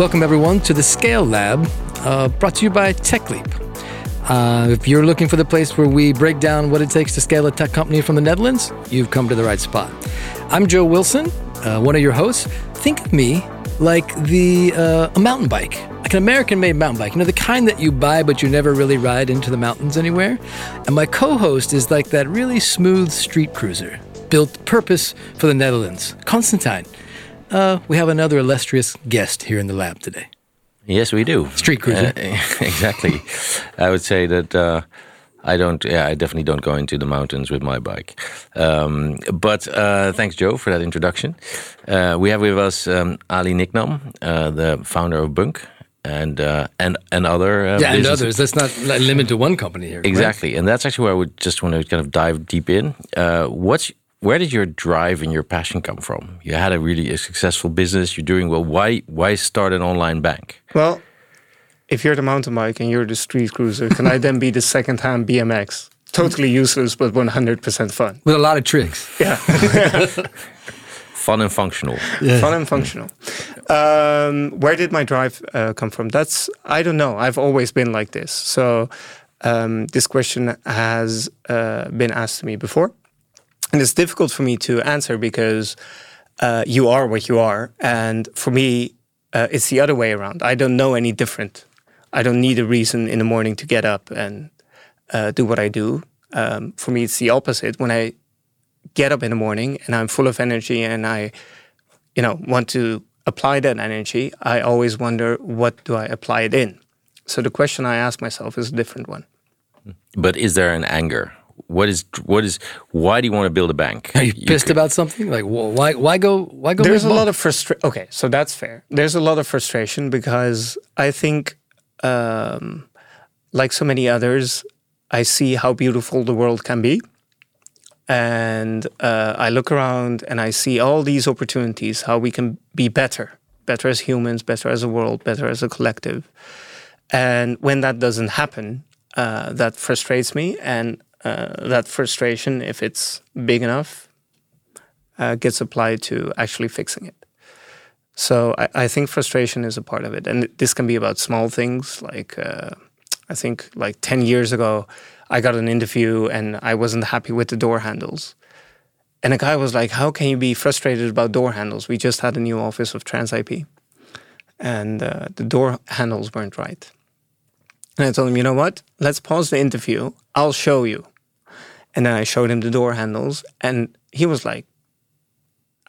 Welcome, everyone, to the Scale Lab, uh, brought to you by TechLeap. Uh, if you're looking for the place where we break down what it takes to scale a tech company from the Netherlands, you've come to the right spot. I'm Joe Wilson, uh, one of your hosts. Think of me like the uh, a mountain bike, like an American-made mountain bike. You know, the kind that you buy but you never really ride into the mountains anywhere. And my co-host is like that really smooth street cruiser, built purpose for the Netherlands. Constantijn. Uh, we have another illustrious guest here in the lab today. Yes, we do. Street cruiser. Uh, exactly. I would say that uh, I don't. Yeah, I definitely don't go into the mountains with my bike. Um, but uh, thanks, Joe, for that introduction. Uh, we have with us um, Ali Niknam, uh, the founder of bunq, and uh, and and other uh, yeah, and others. Let's not li- limit to one company here. right? Exactly, and that's actually where I would just want to kind of dive deep in. Uh, what's where did your drive and your passion come from? You had a really a successful business. You're doing well. Why why start an online bank? Well, if you're the mountain bike and you're the street cruiser, can I then be the second-hand BMX? Totally useless, but 100% fun. With a lot of tricks. Yeah, Fun and functional. fun and functional. Um, where did my drive uh, come from? That's I don't know. I've always been like this. So um, this question has uh, been asked to me before, and it's difficult for me to answer because uh, you are what you are, and for me, uh, it's the other way around. I don't know any different. I don't need a reason in the morning to get up and uh, do what I do. Um, for me, it's the opposite. When I get up in the morning and I'm full of energy and I, you know, want to apply that energy, I always wonder what do I apply it in. So the question I ask myself is a different one. But is there an anger? What is what is why do you want to build a bank? Are you pissed about something? Like, why, why go, why go? There's a lot of frustration. Okay, so that's fair. There's a lot of frustration because I think, um, like so many others, I see how beautiful the world can be. And uh, I look around and I see all these opportunities, how we can be better, better as humans, better as a world, better as a collective. And when that doesn't happen, uh, that frustrates me. And uh, that frustration, if it's big enough, uh, gets applied to actually fixing it. So I, I think frustration is a part of it, and this can be about small things. Like uh, I think like ten years ago, I got an interview and I wasn't happy with the door handles, and the guy was like, "How can you be frustrated about door handles? We just had a new office of TransIP and uh, the door handles weren't right." And I told him, "You know what? Let's pause the interview. I'll show you." And then I showed him the door handles, and he was like,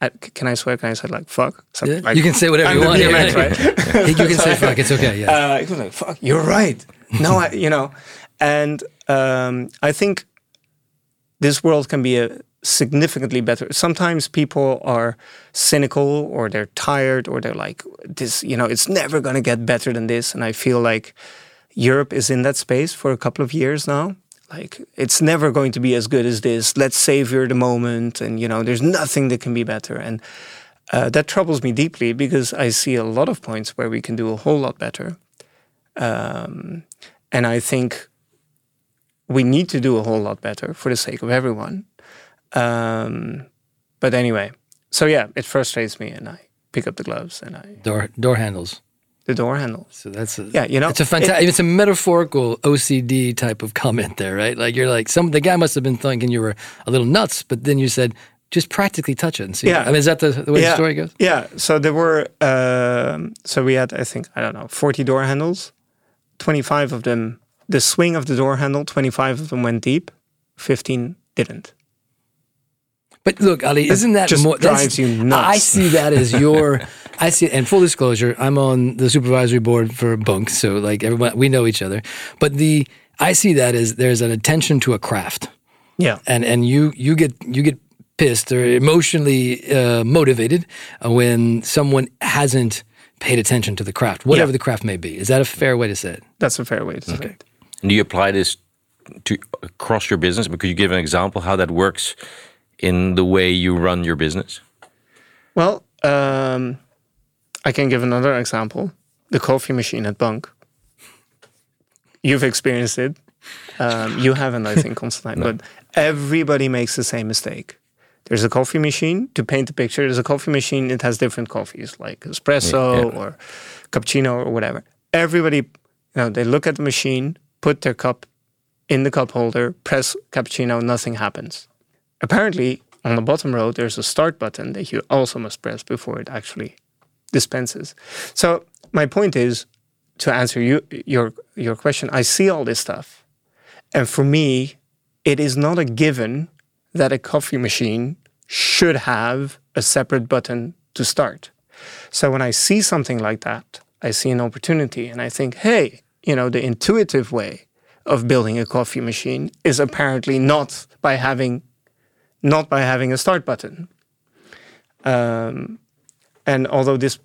I, can I swear? Can I say like fuck? So, Yeah, like, you can say whatever you want. Yeah. right? you can say fuck. It's okay. Yeah. uh, he was like, "Fuck, you're right." No, I, you know, and um, I think this world can be a significantly better. Sometimes people are cynical, or they're tired, or they're like, "This, you know, it's never going to get better than this." And I feel like Europe is in that space for a couple of years now. Like it's never going to be as good as this. Let's savor the moment, and you know, there's nothing that can be better. And uh, that troubles me deeply because I see a lot of points where we can do a whole lot better. Um, and I think we need to do a whole lot better for the sake of everyone. Um, but anyway, so yeah, it frustrates me, and I pick up the gloves and I Door door handles. The door handle. So that's a, Yeah, you know, it's a fantastic. it's a metaphorical OCD type of comment there, right? Like you're like some the guy must have been thinking you were a little nuts, but then you said just practically touch it and see. Yeah. I mean, is that the, the way the story goes? Yeah. So there were, um, so we had, I think, I don't know, 40 door handles. 25 of them, the swing of the door handle, 25 of them went deep, 15 didn't. But look, Ali, isn't that just more drives you nuts. I see that as your. I see, and full disclosure, I'm on the supervisory board for bunq, so like everyone, we know each other. But the I see that as there's an attention to a craft, Yeah. and and you you get you get pissed or emotionally uh, motivated when someone hasn't paid attention to the craft, whatever Yeah. the craft may be. Is that a fair way to say it? That's a fair way to say it. And do you apply this to across your business? But could you give an example how that works in the way you run your business? Well, um, I can give another example. The coffee machine at bunq. You've experienced it. Um, you haven't, I think, Constantijn. But everybody makes the same mistake. there's a coffee machine to paint the picture. There's a coffee machine. It has different coffees like espresso Yeah, yeah. or cappuccino or whatever. Everybody, you know, they look at the machine, put their cup in the cup holder, press cappuccino, nothing happens. Apparently, on the bottom row, there's a start button that you also must press before it actually dispenses. So my point is to answer you your your question. I see all this stuff, and for me, it is not a given that a coffee machine should have a separate button to start. So when I see something like that, I see an opportunity, and I think, hey, you know, the intuitive way of building a coffee machine is apparently not by having not by having a start button. Um, and although this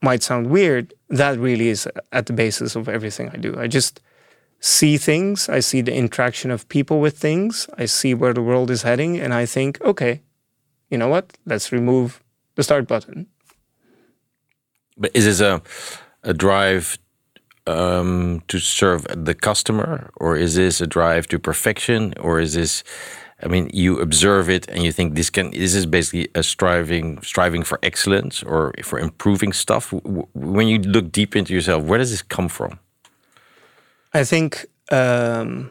might sound weird, that really is at the basis of everything I do. I just see things, I see the interaction of people with things, I see where the world is heading, and I think, okay, you know what? Let's remove the start button. But is this a a drive um, to serve the customer, or is this a drive to perfection, or is this? I mean, you observe it and you think this can. This is basically a striving striving for excellence or for improving stuff. When you look deep into yourself, where does this come from? I think um,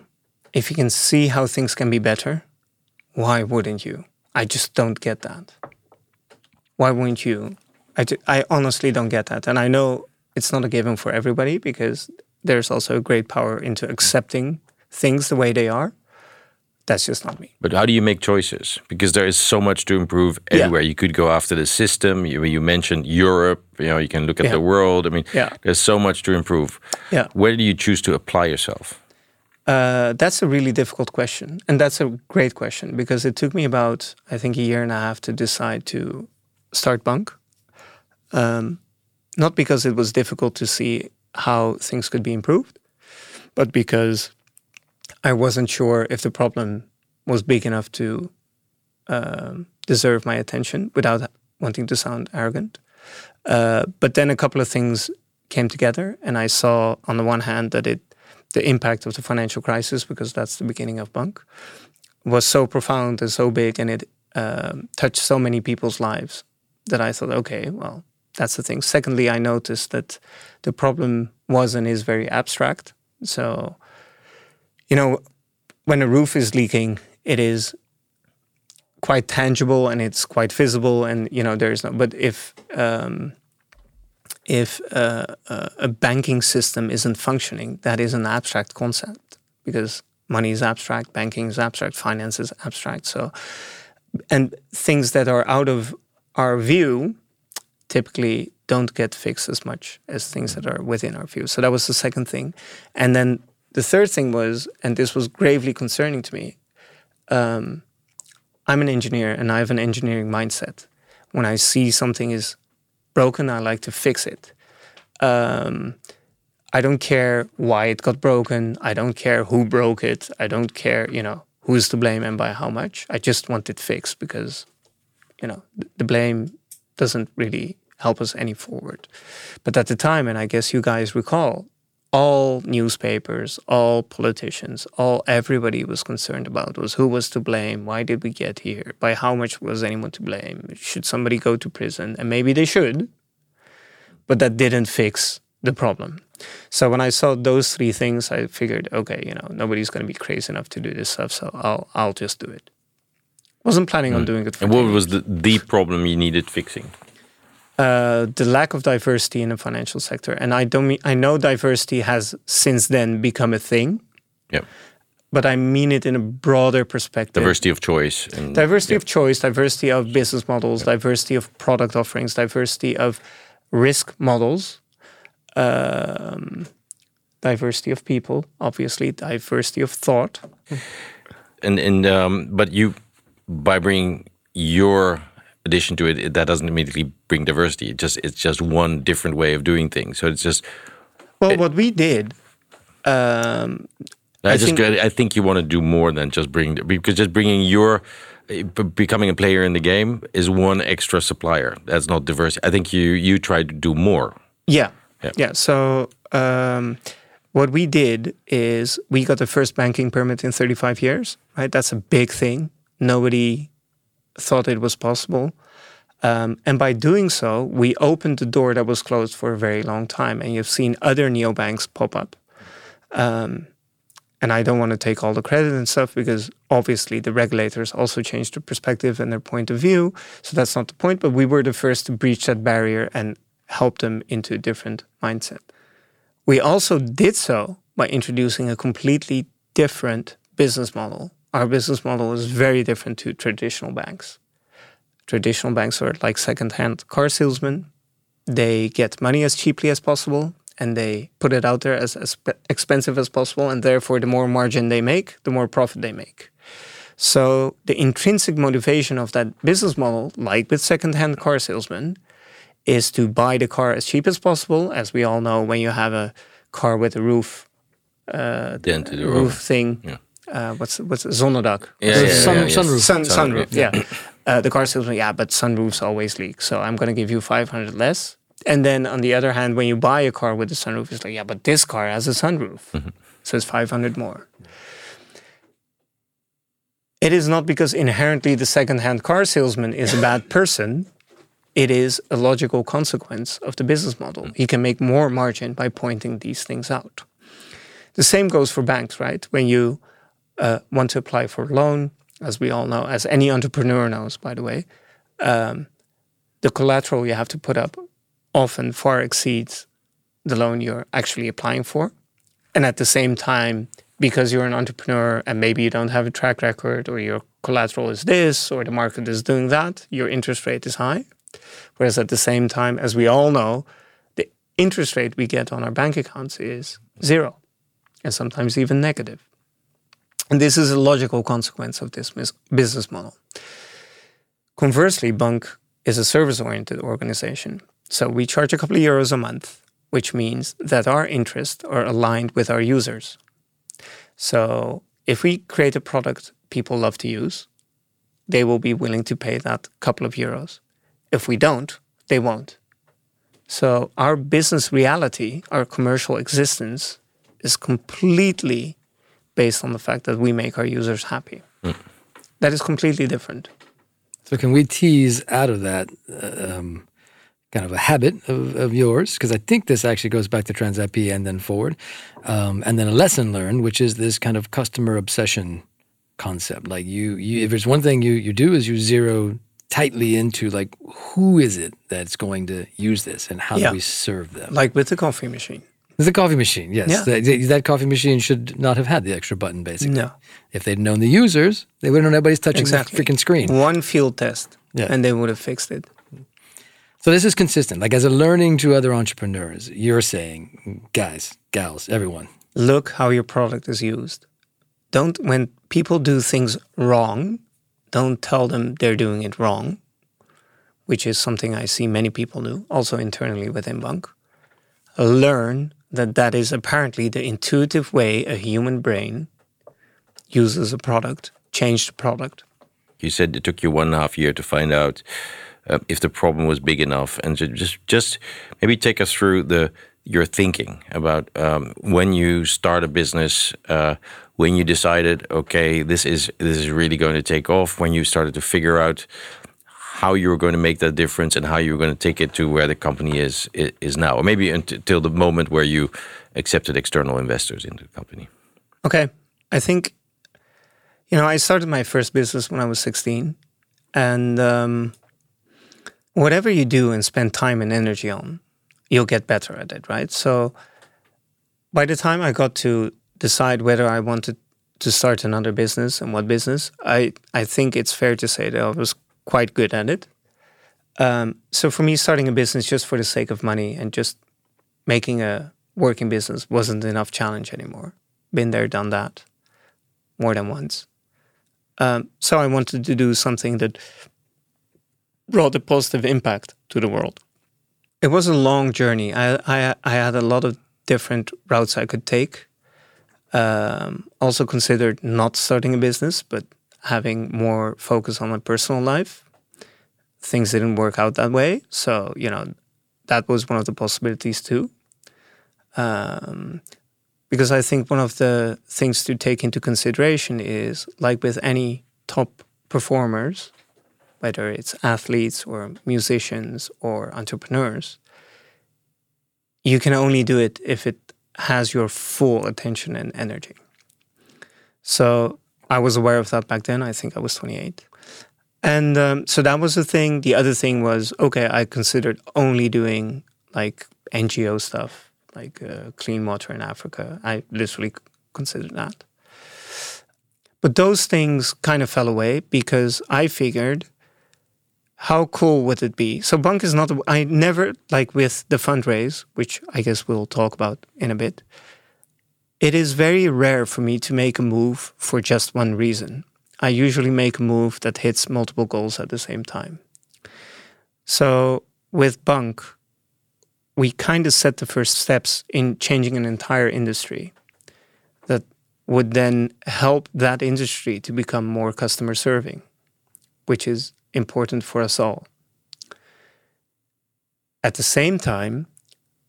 if you can see how things can be better, why wouldn't you? I just don't get that. Why wouldn't you? I, I honestly don't get that. And I know it's not a given for everybody because there's also a great power into accepting things the way they are. That's just not me. But how do you make choices? Because there is so much to improve everywhere. You could go after the system. You, you mentioned Europe. You know, you can look at Yeah. the world. I mean, Yeah. there's so much to improve. Yeah. Where do you choose to apply yourself? Uh, that's a really difficult question. And that's a great question because it took me about, I think, a year and a half to decide to start bunq. Um, not because it was difficult to see how things could be improved, but because I wasn't sure if the problem was big enough to um, deserve my attention without wanting to sound arrogant. Uh, but then a couple of things came together, and I saw, on the one hand, that it the impact of the financial crisis, because that's the beginning of bunq, was so profound and so big, and it um, touched so many people's lives that I thought, okay, well, that's the thing. Secondly, I noticed that the problem was and is very abstract. So, you know, when a roof is leaking, it is quite tangible and it's quite visible, and you know there is no. But if um, if uh, uh, a banking system isn't functioning, that is an abstract concept because money is abstract, banking is abstract, finance is abstract. So, and things that are out of our view typically don't get fixed as much as things that are within our view. So that was the second thing, and then the third thing was, and this was gravely concerning to me. Um, I'm an engineer and I have an engineering mindset. When I see something is broken, I like to fix it. Um, I don't care why it got broken. I don't care who broke it. I don't care, you know, who's to blame and by how much. I just want it fixed because, you know, the blame doesn't really help us any forward. But at the time, and I guess you guys recall, all newspapers, all politicians, all everybody was concerned about was who was to blame, why did we get here, by how much was anyone to blame, should somebody go to prison, and maybe they should, but that didn't fix the problem. So when I saw those three things, I figured, okay, you know, nobody's going to be crazy enough to do this stuff, so I'll I'll just do it. Wasn't planning on hmm. doing it. For And what was the, the problem you needed fixing? Uh, the lack of diversity in the financial sector. And I don't mean I know diversity has since then become a thing, Yeah. but I mean it in a broader perspective. Diversity of choice. And, Diversity of choice, diversity of business models, diversity of product offerings, diversity of risk models, um, diversity of people, obviously, diversity of thought. and and um, but you by bringing your addition to it, it, that doesn't immediately bring diversity. It just it's just one different way of doing things. So it's just Well, what we did, um, I, I just think- I think you want to do more than just bring because just bringing your becoming a player in the game is one extra supplier. That's not diversity. I think you you try to do more. Yeah. Yeah. Yeah. So um, what we did is we got the first banking permit in 35 years, right? That's a big thing. Nobody thought it was possible. Um, and by doing so, we opened the door that was closed for a very long time. And you've seen other neobanks pop up. Um, and I don't want to take all the credit and stuff because obviously the regulators also changed their perspective and their point of view. So that's not the point. But we were the first to breach that barrier and help them into a different mindset. We also did so by introducing a completely different business model. Our business model is very different to traditional banks. Traditional banks are like second-hand car salesmen. They get money as cheaply as possible and they put it out there as, as expensive as possible. And therefore, the more margin they make, the more profit they make. So the intrinsic motivation of that business model, like with second-hand car salesmen, is to buy the car as cheap as possible. As we all know, when you have a car with a roof, uh, Dented roof, roof. thing, Yeah. Uh, what's what's zonnedak? Yeah, The yeah, sun- yeah, yes. sunroof. Sun, Sunroof, sunroof, yeah. Uh, the car salesman, yeah, but sunroofs always leak, so I'm going to give you 500 less. And then on the other hand, when you buy a car with a sunroof, it's like, yeah, but this car has a sunroof, so it's 500 more. It is not because inherently the second-hand car salesman is a bad person. It is a logical consequence of the business model. He can make more margin by pointing these things out. The same goes for banks, right? When you uh, want to apply for a loan, as we all know, as any entrepreneur knows, by the way, um, the collateral you have to put up often far exceeds the loan you're actually applying for. And at the same time, because you're an entrepreneur and maybe you don't have a track record or your collateral is this or the market is doing that, your interest rate is high. Whereas at the same time, as we all know, the interest rate we get on our bank accounts is zero and sometimes even negative. And this is a logical consequence of this mis- business model. Conversely, bunq is a service oriented organization. So we charge a couple of euros a month, which means that our interests are aligned with our users. So if we create a product people love to use, they will be willing to pay that couple of euros. If we don't, they won't. So our business reality, our commercial existence, is completely based on the fact that we make our users happy. That is completely different. So can we tease out of that uh, um, kind of a habit of, of yours? Because I think this actually goes back to TransIP and then forward, um, and then a lesson learned, which is this kind of customer obsession concept. Like you, you if there's one thing you you do is you zero tightly into like who is it that's going to use this and how Yeah. do we serve them? Like with the coffee machine. It's a coffee machine, yes. Yeah. That, that coffee machine should not have had the extra button, basically. No. If they'd known the users, they would have known everybody's touching Exactly. the freaking screen. One field test, Yeah. and they would have fixed it. So this is consistent. Like as a learning to other entrepreneurs, you're saying, guys, gals, everyone, Look how your product is used. Don't when people do things wrong, don't tell them they're doing it wrong, which is something I see many people do, also internally within bunq. Learn that that is apparently the intuitive way a human brain uses a product, change the product. You said it took you one and a half year to find out uh, if the problem was big enough, and ju- just just maybe take us through the your thinking about um, when you start a business, uh, when you decided, okay, this is this is really going to take off. When you started to figure out how you were going to make that difference and how you were going to take it to where the company is is now, or maybe until the moment where you accepted external investors into the company. Okay. I think, you know, I started my first business when I was 16. And um, whatever you do and spend time and energy on, you'll get better at it, right? So by the time I got to decide whether I wanted to start another business and what business, I, I think it's fair to say that I was quite good at it. Um, so for me, starting a business just for the sake of money and just making a working business wasn't enough challenge anymore. Been there, done that more than once. Um, so I wanted to do something that brought a positive impact to the world. It was a long journey. I, I, I had a lot of different routes I could take. Um, also considered not starting a business, but having more focus on my personal life. Things didn't work out that way. So, you know, that was one of the possibilities too. Um, because I think one of the things to take into consideration is like with any top performers, whether it's athletes or musicians or entrepreneurs, you can only do it if it has your full attention and energy. So I was aware of that back then. I think I was 28. And um, so that was the thing. The other thing was okay, I considered only doing like NGO stuff, like uh, clean water in Africa. I literally considered that. But those things kind of fell away because I figured how cool would it be? So bunq is not, I never, like with the fundraise, which I guess we'll talk about in a bit, it is very rare for me to make a move for just one reason. I usually make a move that hits multiple goals at the same time. So with bunq, we kind of set the first steps in changing an entire industry that would then help that industry to become more customer serving, which is important for us all. At the same time,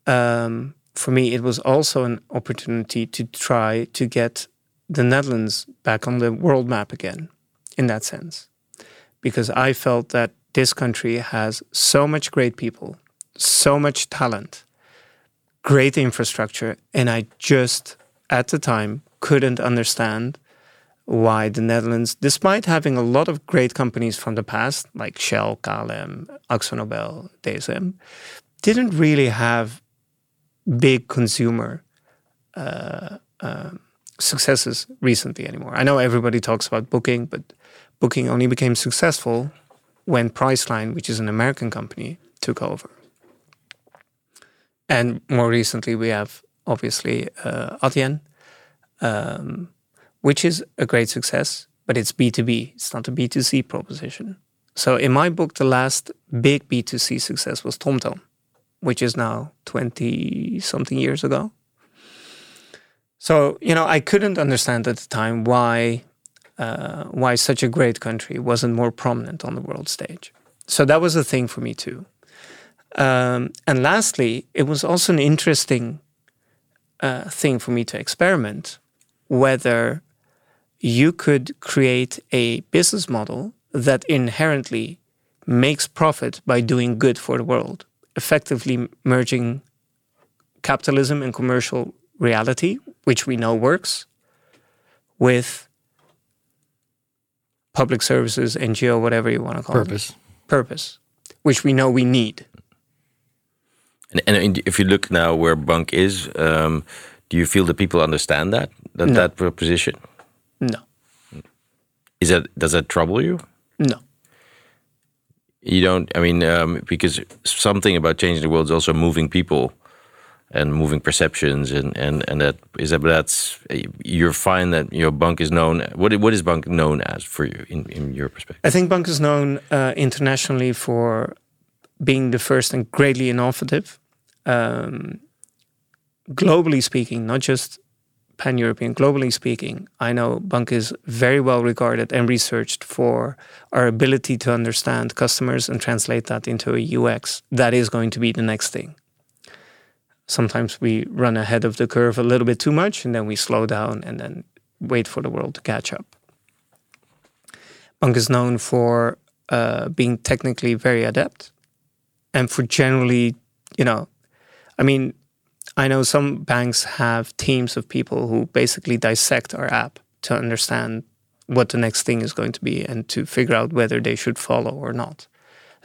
um, for me, it was also an opportunity to try to get the Netherlands back on the world map again, in that sense. Because I felt that this country has so much great people, so much talent, great infrastructure, and I just, at the time, couldn't understand why the Netherlands, despite having a lot of great companies from the past, like Shell, KLM, AkzoNobel, DSM, didn't really have big consumer uh, uh, successes recently anymore. I know everybody talks about Booking, but Booking only became successful when Priceline, which is an American company, took over. And more recently, we have obviously uh, Adyen, um, which is a great success, but it's B2B, it's not a B2C proposition. So in my book, the last big B2C success was TomTom, which is now 20 something years ago. So, you know, I couldn't understand at the time why uh, why such a great country wasn't more prominent on the world stage. So that was a thing for me too. Um, and lastly, it was also an interesting uh, thing for me to experiment whether you could create a business model that inherently makes profit by doing good for the world, effectively merging capitalism and commercial reality, which we know works, with public services, NGO, whatever you want to call Purpose. it. Purpose. Purpose, which we know we need. And, and if you look now where bunq is, um, do you feel that people understand that that No. that proposition? No, Is that does that trouble you? no. You don't. I mean, um, because something about changing the world is also moving people and moving perceptions, and and and that is that. That's you're fine that your bunq is known. What what is bunq known as for you in in your perspective? I think bunq is known uh, internationally for being the first and greatly innovative. Um, globally speaking, not just pan European, globally speaking, I know bunq is very well regarded and researched for our ability to understand customers and translate that into a UX. That is going to be the next thing. Sometimes we run ahead of the curve a little bit too much and then we slow down and then wait for the world to catch up. bunq is known for uh, being technically very adept and for generally, you know, I mean, I know some banks have teams of people who basically dissect our app to understand what the next thing is going to be and to figure out whether they should follow or not.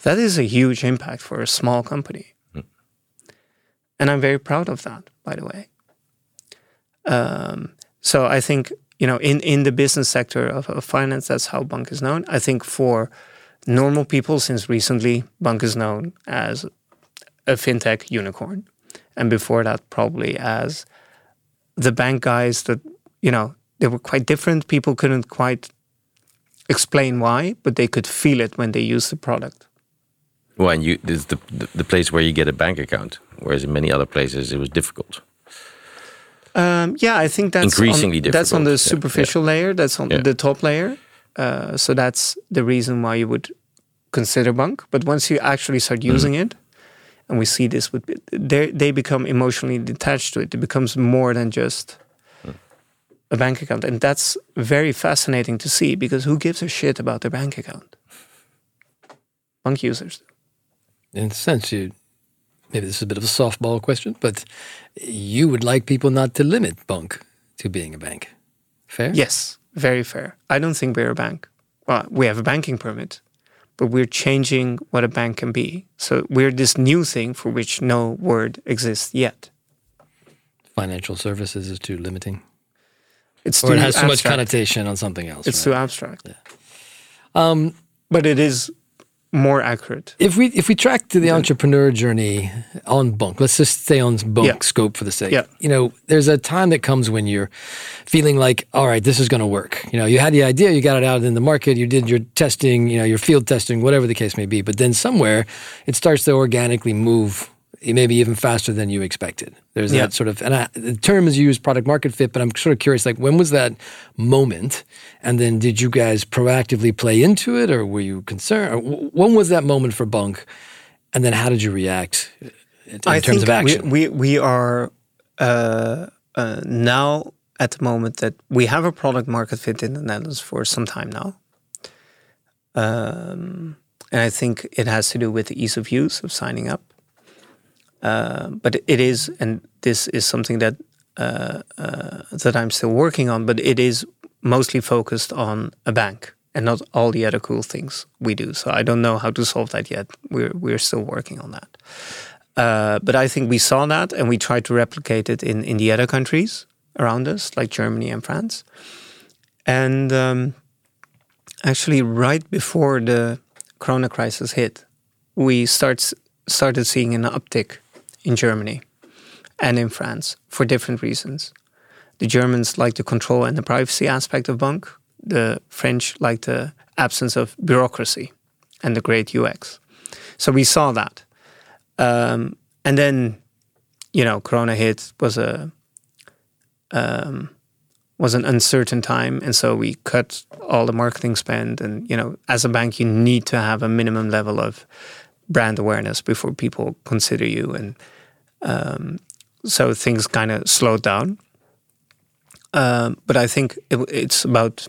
That is a huge impact for a small company. And I'm very proud of that, by the way. Um, so I think, you know, in, in the business sector of, of finance, that's how bunq is known. I think for normal people, since recently, bunq is known as a fintech unicorn. And before that, probably as the bank guys that, you know, they were quite different. People couldn't quite explain why, but they could feel it when they used the product. Well, and you this is the, the the place where you get a bank account, whereas in many other places it was difficult. Um, yeah, I think that's Increasingly on, That's on the difficult, yeah, superficial layer. That's on Yeah. the top layer. Uh, so that's the reason why you would consider bunq. But once you actually start using it, and we see this with they they become emotionally detached to it. It becomes more than just Mm. a bank account, and that's very fascinating to see because who gives a shit about their bank account? bank users. In a sense, you maybe this is a bit of a softball question, but you would like people not to limit bunq to being a bank. Fair? Yes, very fair. I don't think we're a bank. Well, we have a banking permit, but we're changing what a bank can be. So we're this new thing for which no word exists yet. Financial services is too limiting. It's Or too it has too much abstract. connotation on something else. It's right? too abstract. Um, but it is more accurate. If we if we track to the entrepreneur journey on bunq, let's just stay on bunq Yeah. scope for the sake. Yeah. You know, there's a time that comes when you're feeling like, all right, this is going to work. You know, you had the idea, you got it out in the market, you did your testing, you know, your field testing, whatever the case may be. But then somewhere it starts to organically move, maybe even faster than you expected. There's Yeah. that sort of, and I, the term is used, product market fit. But I'm sort of curious, like, when was that moment? And then did you guys proactively play into it, or were you concerned? Or when was that moment for bunq? And then how did you react in, in I terms of action? We, we, we are uh, uh, now at the moment that we have a product market fit in the Netherlands for some time now. Um, and I think it has to do with the ease of use of signing up. Uh, but it is, and this is something that uh, uh, that I'm still working on. But it is mostly focused on a bank and not all the other cool things we do. So I don't know how to solve that yet. We're we're still working on that. Uh, but I think we saw that and we tried to replicate it in, in the other countries around us, like Germany and France. And um, actually, right before the Corona crisis hit, we start, started seeing an uptick in Germany and in France for different reasons. The Germans like the control and the privacy aspect of bunq. The French like the absence of bureaucracy and the great UX. So we saw that. Um, and then, you know, Corona hit was a um, was an uncertain time, and so we cut all the marketing spend. And you know, as a bank, you need to have a minimum level of brand awareness before people consider you, and um, so things kind of slowed down. Um, but I think it, it's about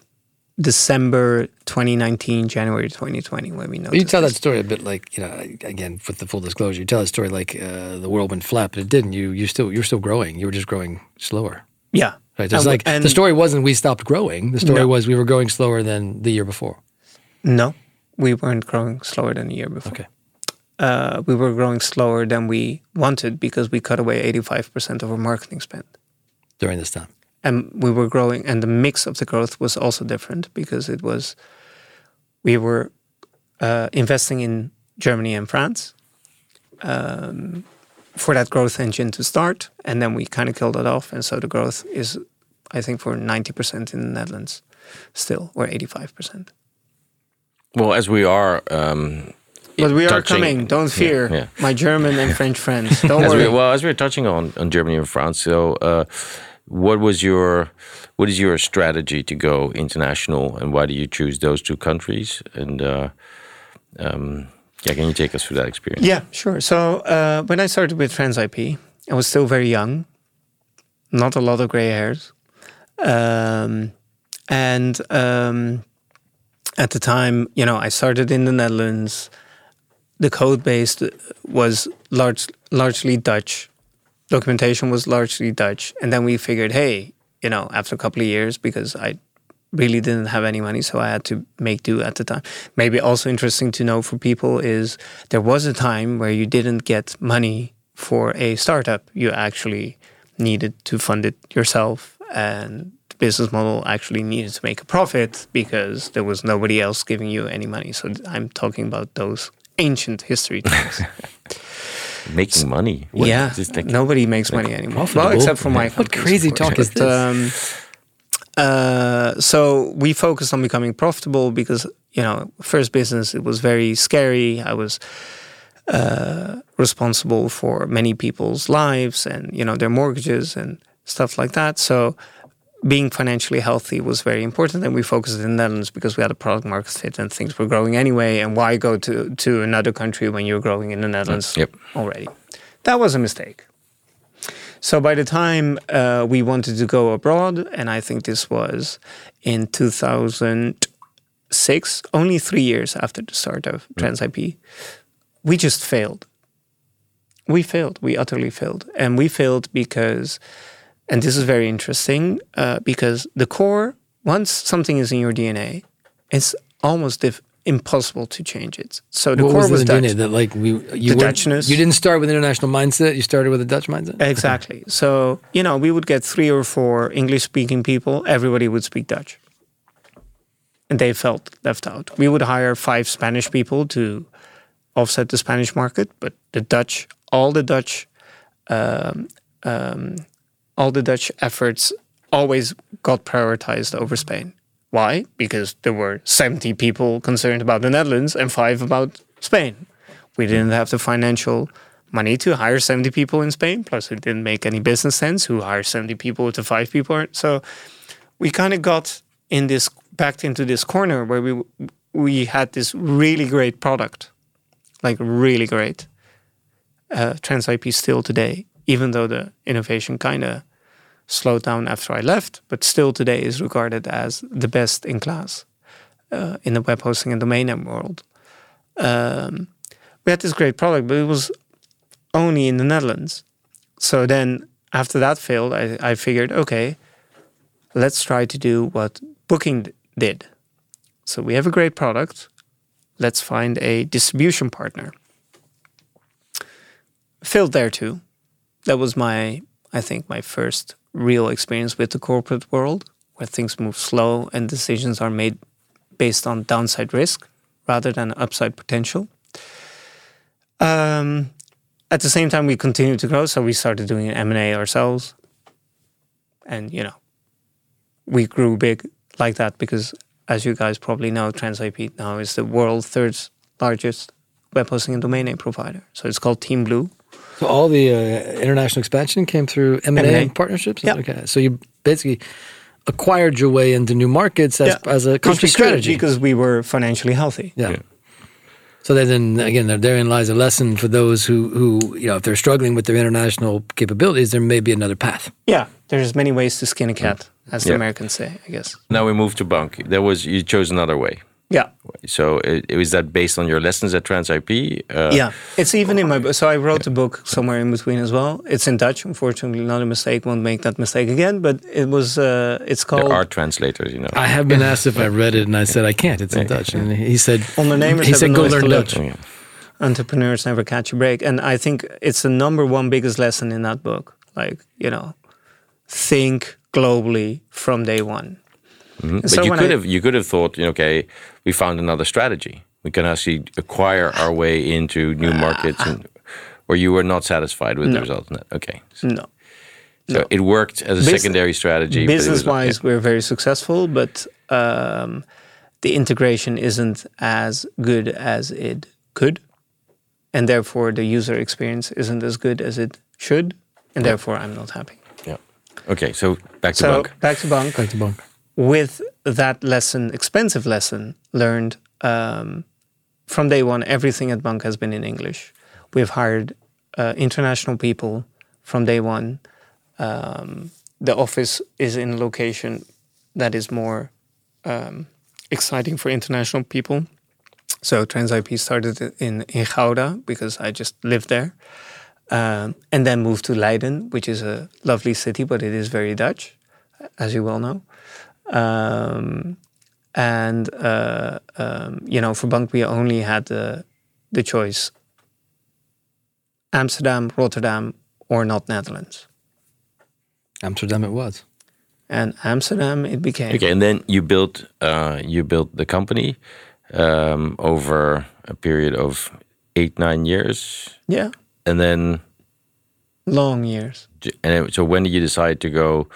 December 2019, January 2020 when we noticed. you tell that story a bit like you know again with the full disclosure you tell that story like uh, the world went flat but it didn't you you still you're still growing you were just growing slower yeah. right it's And- like and- the story wasn't we stopped growing the story No. was we were growing slower than the year before No, we weren't growing slower than the year before. okay Uh, we were growing slower than we wanted because we cut away 85% of our marketing spend. during this time And we were growing, and the mix of the growth was also different because it was, we were uh, investing in Germany and France um, for that growth engine to start. And then we kind of killed it off. And so the growth is, I think, for 90% in the Netherlands still, or 85%. Well, as we are. Um, But we are coming. Don't Yeah, fear, yeah. my German and French friends. Don't As worry. we, well, as we're touching on, on Germany and France, so uh, what was your what is your strategy to go international, and why do you choose those two countries? And uh, um, yeah, can you take us through that experience? Yeah, sure. So uh, when I started with TransIP, I was still very young, not a lot of gray hairs, um, and um, at the time, you know, I started in the Netherlands. The code base was large, largely Dutch. Documentation was largely Dutch, and then we figured, hey, you know, after a couple of years, because I really didn't have any money, so I had to make do at the time. Maybe also interesting to know for people is there was a time where you didn't get money for a startup. You actually needed to fund it yourself, and the business model actually needed to make a profit because there was nobody else giving you any money. So I'm talking about those ancient history times. Making money. What- yeah, like- nobody makes money anymore. Profitable. Well, except for my What crazy talk is But, um, uh, so we focused on becoming profitable because you know, first business it was very scary. I was uh, responsible for many people's lives and you know their mortgages and stuff like that. So being financially healthy was very important, and we focused in the Netherlands because we had a product market fit and things were growing anyway. And why go to to another country when you're growing in the Netherlands Yep. already? That was a mistake. So by the time uh, we wanted to go abroad, and I think this was in 2006, only three years after the start of TransIP, we just failed. We failed. We utterly failed. And we failed because, and this is very interesting, uh, because the core, once something is in your DNA, it's almost dif- impossible to change it. So the what core was, was, Dutch. DNA that like we you The Dutchness. You didn't start with international mindset. You started with a Dutch mindset. Exactly. So, you know, we would get three or four English speaking people, everybody would speak Dutch. And they felt left out. We would hire five Spanish people to offset the Spanish market, but the Dutch, all the Dutch, um, um, all the Dutch efforts always got prioritized over Spain. Why? Because there were 70 people concerned about the Netherlands and five about Spain. We didn't have the financial money to hire 70 people in Spain. Plus, it didn't make any business sense who hire 70 people to five people. So we kind of got in this backed into this corner where we we had this really great product, like really great. Uh, TransIP still today, even though the innovation kind of slowed down after I left, but still today is regarded as the best in class uh, in the web hosting and domain name world. Um, we had this great product, but it was only in the Netherlands. So then after that failed, I, I figured, okay, let's try to do what Booking did. So we have a great product. Let's find a distribution partner. Failed there too. That was my, I think, my first real experience with the corporate world, where things move slow and decisions are made based on downside risk rather than upside potential. Um, at the same time, we continued to grow, so we started doing M and A ourselves, and you know, we grew big like that because, as you guys probably know, TransIP now is the world's third largest web hosting and domain name provider. So it's called Team Blue. So all the uh, international expansion came through M and A M&A. and partnerships. Yeah. Okay. So you basically acquired your way into new markets as, as a country we strategy. because we were financially healthy. yeah. So then again, therein lies a lesson for those who, who you know, if they're struggling with their international capabilities, there may be another path. Yeah, there's many ways to skin a cat, as the Americans say, I guess. Now we move to bunq. There was you chose another way. Yeah. So it, it was that based on your lessons at TransIP? Uh, Yeah, it's even in my book. So I wrote a book somewhere in between as well. It's in Dutch, unfortunately, not a mistake. Won't make that mistake again. But it was. Uh, it's called There are translators, you know. I have been asked if I read it, and I said I can't. It's in Dutch, and he said Ondernemers he said hebben go nooit learn gelukt. Dutch. Yeah. entrepreneurs never catch a break, and I think it's the number one biggest lesson in that book. Like you know, think globally from day one. Mhm. But so you could I- have you could have thought, you know, okay, we found another strategy. We can actually acquire our way into new markets, and, or you were not satisfied with the No. results. No. Okay, so, No, so it worked as a Bus- secondary strategy. but it was business not- wise, we're very successful, but um, the integration isn't as good as it could, and therefore the user experience isn't as good as it should, and therefore I'm not happy. yeah. yeah. Okay, so back to So Bank. back to bank. Back to bank. With that lesson, expensive lesson learned um, from day one, everything at bunq has been in English. We've hired uh, international people from day one. Um, the office is in a location that is more um, exciting for international people. So TransIP started in, in Gouda because I just lived there. Um, and then moved to Leiden, which is a lovely city, but it is very Dutch, as you well know. Um, and uh, um, you know, for bunq we only had the the choice: Amsterdam, Rotterdam, or not Netherlands. Amsterdam it was. And Amsterdam, it became. Okay, and then you built uh, you built the company um, over a period of eight nine years, Yeah, and then long years. and so when did you decide to go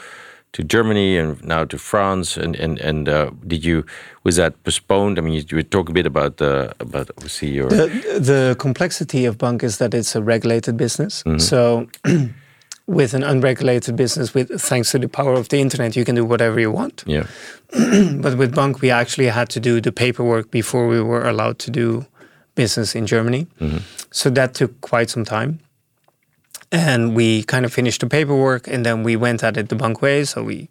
to Germany and now to France and and and uh, did you was that postponed? I mean, you, you talking a bit about the about obviously your The the complexity of bunq is that it's a regulated business. So. With an unregulated business, with thanks to the power of the internet, you can do whatever you want. yeah But with bunq, we actually had to do the paperwork before we were allowed to do business in Germany. So that took quite some time. And we kind of finished the paperwork and then we went at it the bunq way. So we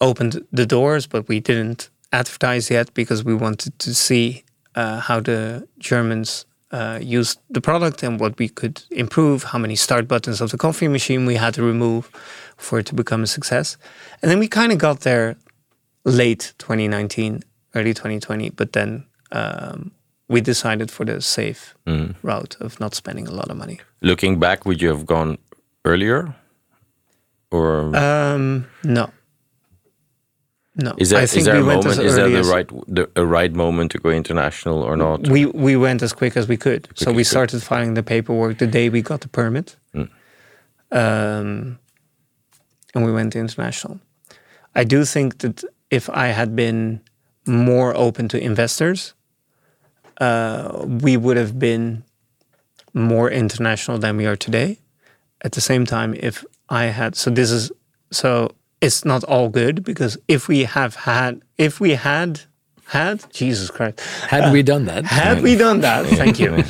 opened the doors, but we didn't advertise yet because we wanted to see uh, how the Germans uh, used the product and what we could improve, how many start buttons of the coffee machine we had to remove for it to become a success. And then we kind of got there late 2019, early 2020, but then um, we decided for the safe Mm. route of not spending a lot of money. Looking back, would you have gone earlier? Or Um, no. No. is there, I is think there we a went moment? Is there the right the, a right moment to go international or not? We we went as quick as we could. so we started filing the paperwork the day we got the permit, Mm. um, and we went international. I do think that if I had been more open to investors, uh, we would have been more international than we are today. At the same time, if I had so this is so it's not all good because if we have had if we had had Jesus Christ Had we done that? had we done that, thank you,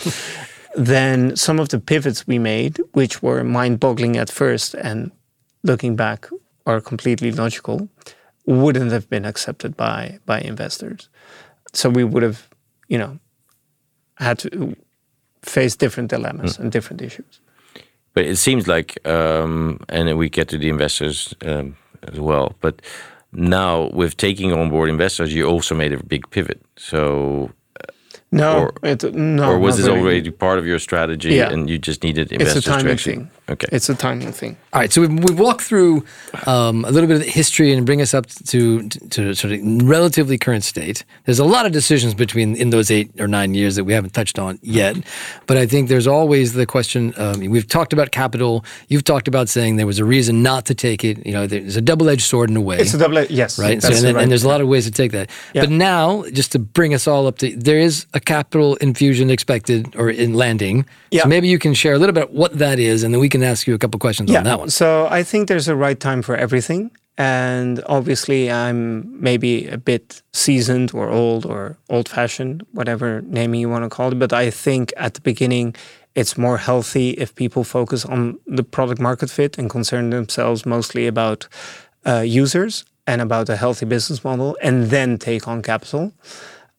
then some of the pivots we made, which were mind boggling at first and looking back are completely logical, wouldn't have been accepted by, by investors. So we would have, you know, had to face different dilemmas and different issues. But it seems like, um, and we get to the investors um, as well. But now, with taking on board investors, you also made a big pivot. So, No, Or- it, no. or was this already part of your strategy, Yeah. and you just needed investors It's a investors to timing actually? thing. Okay. It's a timing thing. All right, so we've, we've walked through um, a little bit of the history and bring us up to to sort of relatively current state. There's a lot of decisions between in those eight or nine years that we haven't touched on yet, but I think there's always the question. Um, we've talked about capital. You've talked about saying there was a reason not to take it. You know, there's a double-edged sword in a way It's a double, yes. right? So, and, then- right- and there's a lot of ways to take that. Yeah. But now, just to bring us all up to, there is a capital infusion expected or in landing. Yeah. So maybe you can share a little bit what that is, and then we can ask you a couple questions on that one. So I think there's a right time for everything. And obviously, I'm maybe a bit seasoned or old or old fashioned, whatever naming you want to call it. But I think at the beginning, it's more healthy if people focus on the product market fit and concern themselves mostly about uh, users and about a healthy business model and then take on capital.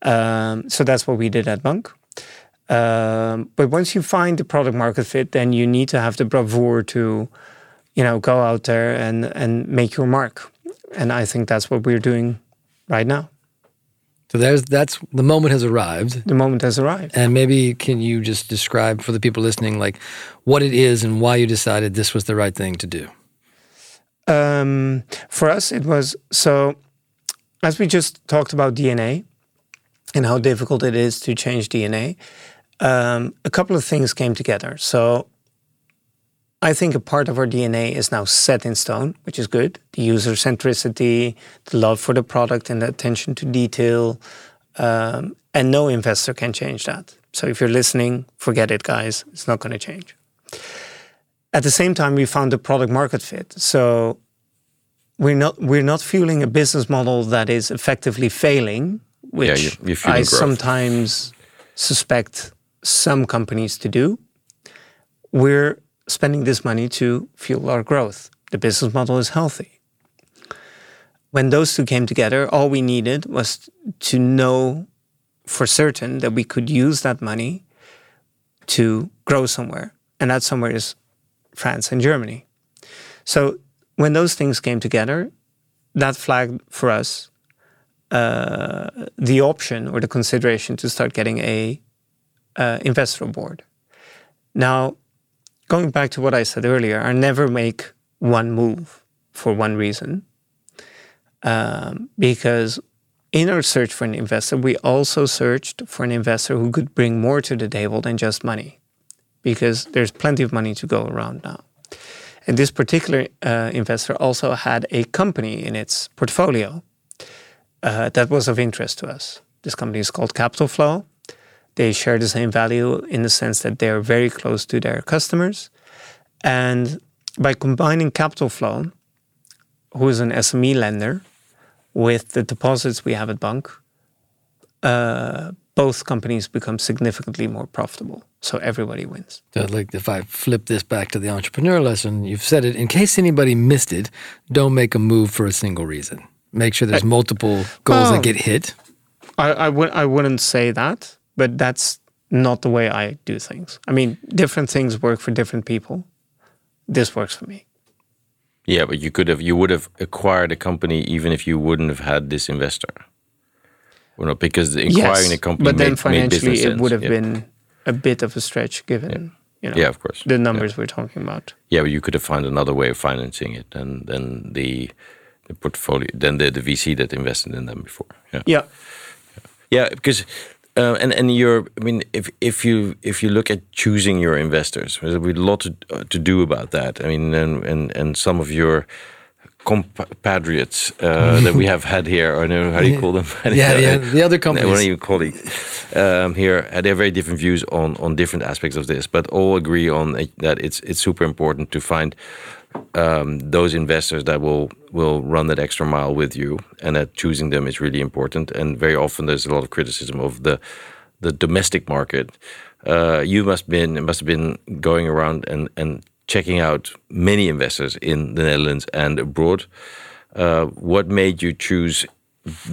Um, so that's what we did at bunq. Um, but once you find the product market fit, then you need to have the bravoure to, you know, go out there and and make your mark. And I think that's what we're doing right now. So there's that's the moment has arrived. The moment has arrived. And maybe can you just describe for the people listening, like what it is and why you decided this was the right thing to do? Um, for us, it was so. As we just talked about DNA and how difficult it is to change DNA, um, a couple of things came together. So I think a part of our DNA is now set in stone, which is good. The user centricity, the love for the product, and the attention to detail. Um, and no investor can change that. So if you're listening, forget it, guys. It's not going to change. At the same time, we found the product market fit. So we're not we're not fueling a business model that is effectively failing, which you're- you're I growth. sometimes suspect some companies to do. We're spending this money to fuel our growth. The business model is healthy. When those two came together, all we needed was to know for certain that we could use that money to grow somewhere. And that somewhere is France and Germany. So when those things came together, that flagged for us uh, the option or the consideration to start getting a uh, investor board. Now, going back to what I said earlier, I never make one move for one reason, um, because in our search for an investor, we also searched for an investor who could bring more to the table than just money, because there's plenty of money to go around now. And this particular uh, investor also had a company in its portfolio uh, that was of interest to us. This company is called Capitalflow. They share the same value in the sense that they're very close to their customers. And by combining Capitalflow, who is an SME lender, with the deposits we have at bunq, uh, both companies become significantly more profitable. So everybody wins. So like if I flip this back to the entrepreneur lesson, you've said it. In case anybody missed it, don't make a move for a single reason. make sure there's multiple goals well, that get hit? I, I I wouldn't say that, but that's not the way I do things. I mean, different things work for different people. This works for me. Yeah, but you could have you would have acquired a company even if you wouldn't have had this investor. Well, not because acquiring yes, a company, but then financially made it would have yeah. been a bit of a stretch given. Yeah. You know, yeah, of course. The numbers yeah. we're talking about. Yeah, but you could have found another way of financing it than than the the portfolio than the, the VC that invested in them before. Yeah. Yeah. Yeah, because uh, and and you're I mean if if you if you look at choosing your investors, there's a lot to uh, to do about that. I mean, and and and some of your compatriots uh, that we have had here, or no, how do you call them? yeah, yeah, the other companies. One of your colleagues um, here, uh, they have very different views on on different aspects of this, but all agree on that it's it's super important to find um, those investors that will will run that extra mile with you, and that choosing them is really important. And very often, there's a lot of criticism of the the domestic market. Uh, you must been must have been going around and and checking out many investors in the Netherlands and abroad. Uh, what made you choose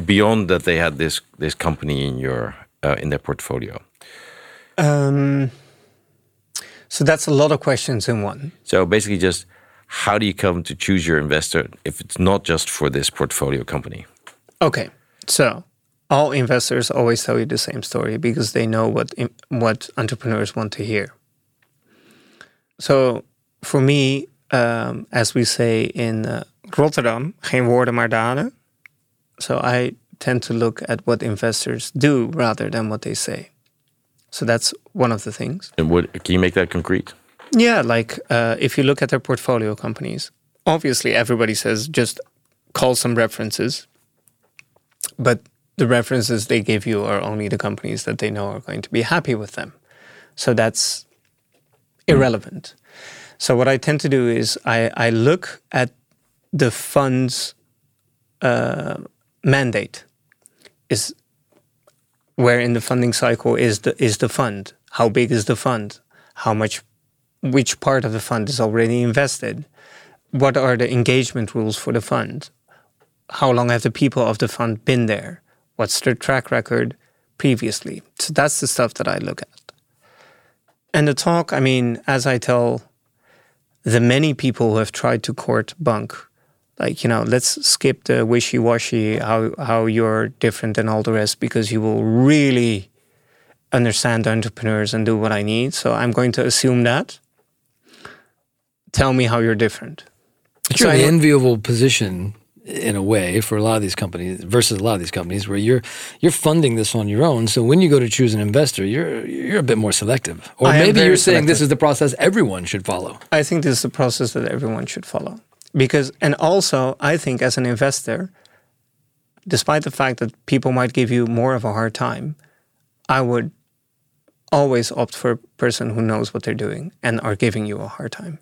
beyond that they had this this company in your uh, in their portfolio? Um, so that's a lot of questions in one. So basically, just how do you come to choose your investor if it's not just for this portfolio company? Okay, so all investors always tell you the same story because they know what what entrepreneurs want to hear. So for me, um, as we say in uh, Rotterdam, geen woorden maar daden. So I tend to look at what investors do rather than what they say. So that's one of the things. And what can you make that concrete? Yeah, like uh, if you look at their portfolio companies, obviously everybody says just call some references, but the references they give you are only the companies that they know are going to be happy with them. So that's irrelevant. So what I tend to do is I, I look at the fund's uh, mandate. Is where in the funding cycle is the is the fund? How big is the fund? How much? Which part of the fund is already invested? What are the engagement rules for the fund? How long have the people of the fund been there? What's their track record previously? So that's the stuff that I look at. And the talk, I mean, as I tell the many people who have tried to court bunq, like you know, let's skip the wishy-washy how how you're different than all the rest because you will really understand entrepreneurs and do what I need. So I'm going to assume that. Tell me how you're different. It's so an enviable position in a way for a lot of these companies versus a lot of these companies where you're you're funding this on your own. So when you go to choose an investor, you're you're a bit more selective. Or I maybe you're saying selective. this is the process everyone should follow. I think this is the process that everyone should follow. Because and also I think as an investor, despite the fact that people might give you more of a hard time, I would always opt for a person who knows what they're doing and are giving you a hard time.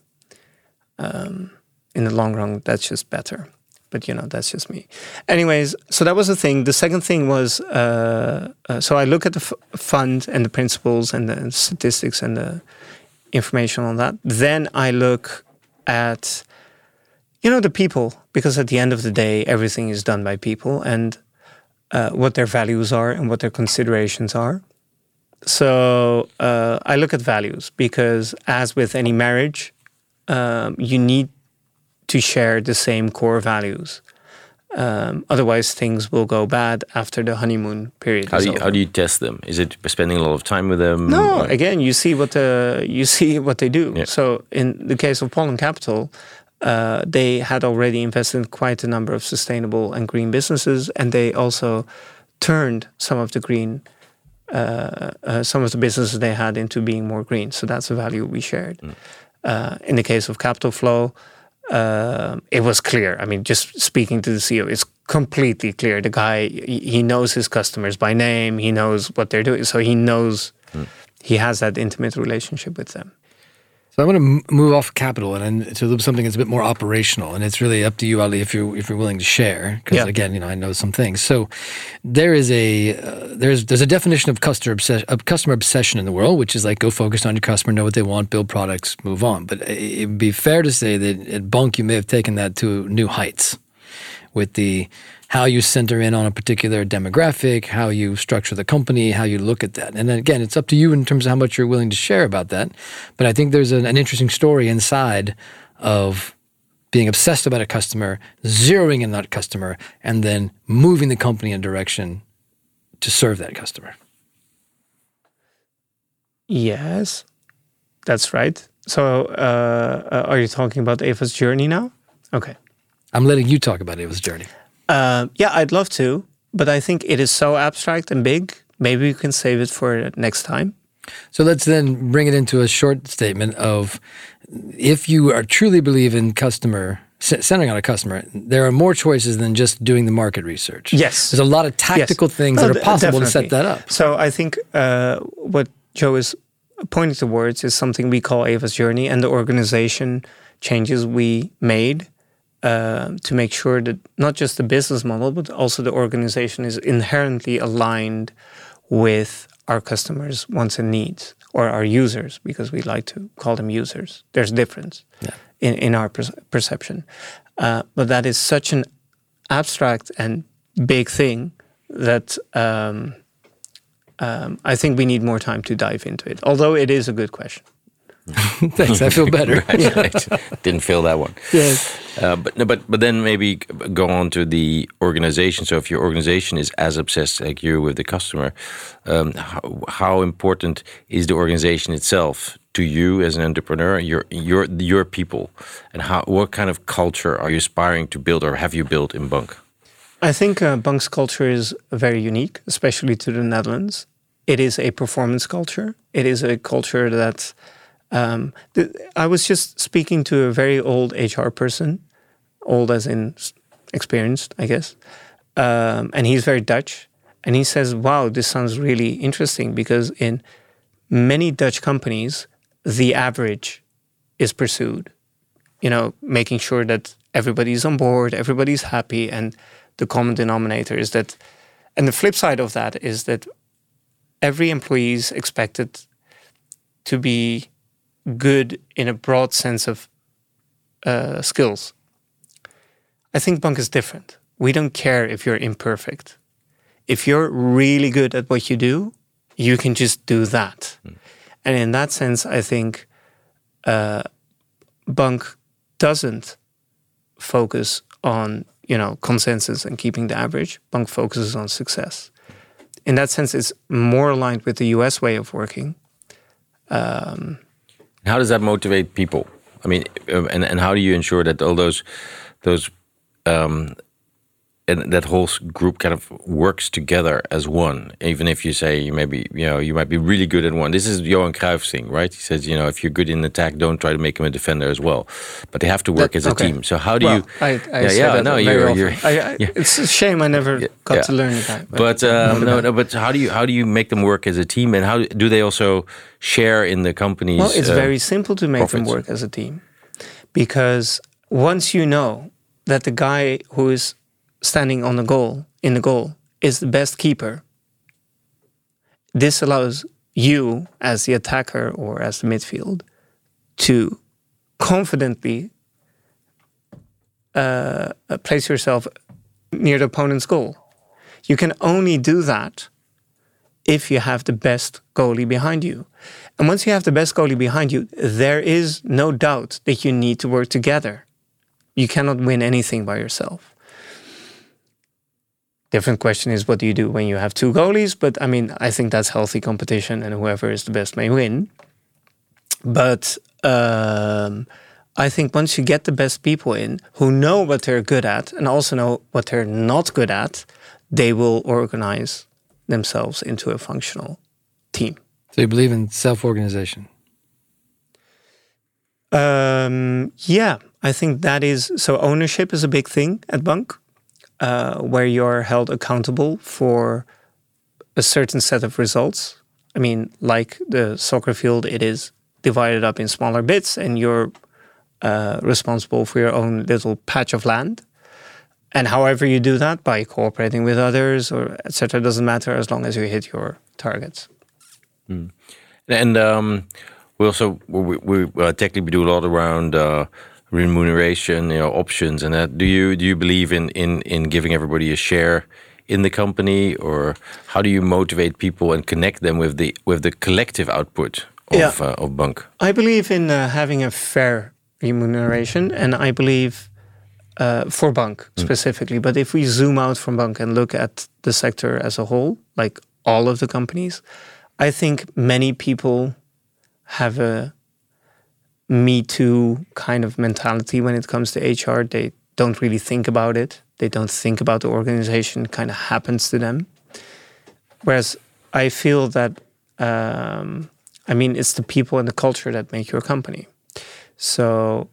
Um, in the long run, that's just better. But you know that's just me. Anyways so that was the thing. The second thing was uh, uh, so i look at the fund and the principles and the statistics and the information on that. Then i look at you know the people because at the end of the day everything is done by people and uh, what their values are and what their considerations are. So uh, i look at values because as with any marriage um, you need to share the same core values. Um, otherwise, things will go bad after the honeymoon period. How do you, how do you test them? Is it spending a lot of time with them? No, or? again, you see what the you see what they do. Yeah. So in the case of Pollen Capital, uh, they had already invested in quite a number of sustainable and green businesses, and they also turned some of the green. Uh, uh, some of the businesses they had into being more green. So that's a value we shared. Mm. In the case of Capitalflow, uh, it was clear. I mean, just speaking to the CEO, it's completely clear. The guy, he knows his customers by name. He knows what they're doing. So he knows mm. he has that intimate relationship with them. So I'm going to move off capital and into something that's a bit more operational, and it's really up to you, Ali, if you're if you're willing to share. Because yeah. again, you know, I know some things. So there is a uh, there's there's a definition of customer obsession, of customer obsession in the world, which is like go focused on your customer, know what they want, build products, move on. But it would be fair to say that at bunq you may have taken that to new heights with the how you center in on a particular demographic, how you structure the company, how you look at that. And then again, it's up to you in terms of how much you're willing to share about that. But I think there's an, an interesting story inside of being obsessed about a customer, zeroing in that customer, and then moving the company in a direction to serve that customer. Yes, that's right. So, uh, uh, are you talking about Ava's journey now? Okay. I'm letting you talk about Ava's journey. Uh, yeah, I'd love to, but I think it is so abstract and big. Maybe we can save it for next time. So let's then bring it into a short statement of if you are truly believe in customer centering on a customer, there are more choices than just doing the market research. Yes, there's a lot of tactical yes. things that are possible definitely. to set that up. So I think uh, what Joe is pointing towards is something we call Ava's journey and the organization changes we made uh, to make sure that not just the business model, but also the organization is inherently aligned with our customers' wants and needs or our users, because we like to call them users. There's difference yeah. in, in our perception. Uh, but that is such an abstract and big thing that um, um, I think we need more time to dive into it, although it is a good question. Thanks, I feel better. right, right. Didn't feel that one. Yes. Uh, but but but then maybe go on to the organization. So if your organization is as obsessed like you with the customer, um, how, how important is the organization itself to you as an entrepreneur, your your your people, and how what kind of culture are you aspiring to build or have you built in bunq? I think uh, Bunq's culture is very unique, especially to the Netherlands. It is a performance culture. It is a culture that um, I was just speaking to a very old HR person, old as in experienced, I guess, um, and he's very Dutch. And he says, "Wow, this sounds really interesting because in many Dutch companies, the average is pursued. You know, making sure that everybody's on board, everybody's happy, and the common denominator is that. And the flip side of that is that every employee is expected to be good in a broad sense of uh, skills. I think Bunq is different. We don't care if you're imperfect. If you're really good at what you do, you can just do that. Mm. And in that sense, I think uh, Bunq doesn't focus on you know consensus and keeping the average. bunq focuses on success. In that sense, it's more aligned with the US way of working. Um, how does that motivate people? I mean, um, and and how do you ensure that all those those um, and that whole group kind of works together as one. Even if you say you maybe you know you might be really good at one. This is Johan Cruyff's thing, right? He says you know if you're good in attack, don't try to make him a defender as well. But they have to work that, as a okay. team. So how do well, you? I, I yeah, yeah, no, you're, you're I, I, yeah. It's a shame I never yeah, got to learn that. But, but um, no, no. But how do you how do you make them work as a team, and how do they also share in the company's? Well, it's uh, very simple to make profits. them work as a team, because once you know that the guy who is standing on the goal in the goal is the best keeper. This allows you as the attacker or as the midfield to confidently uh, place yourself near the opponent's goal. You can only do that if you have the best goalie behind you. And once you have the best goalie behind you, there is no doubt that you need to work together. You cannot win anything by yourself. Different question is what do you do when you have two goalies? But I mean, I think that's healthy competition, and whoever is the best may win. But um, I think once you get the best people in who know what they're good at and also know what they're not good at, they will organize themselves into a functional team. So you believe in self-organization? Um, yeah, I think that is so. Ownership is a big thing at Bunq uh, where you're held accountable for a certain set of results. I mean, like the soccer field, it is divided up in smaller bits, and you're uh, responsible for your own little patch of land. And however you do that, by cooperating with others or etc., doesn't matter as long as you hit your targets. Mm. And um, we also we, we uh, technically do a lot around uh, remuneration, you know, options, and that. Do you do you believe in in in giving everybody a share in the company, or how do you motivate people and connect them with the with the collective output of Yeah. uh, of bunq? I believe in uh, having a fair remuneration, and I believe uh, for bunq specifically. But if we zoom out from bunq and look at the sector as a whole, like all of the companies, I think many people have a me too kind of mentality when it comes to HR. They don't really think about it. They don't think about the organization. It kind of happens to them. Whereas I feel that, um, I mean, it's the people and the culture that make your company. So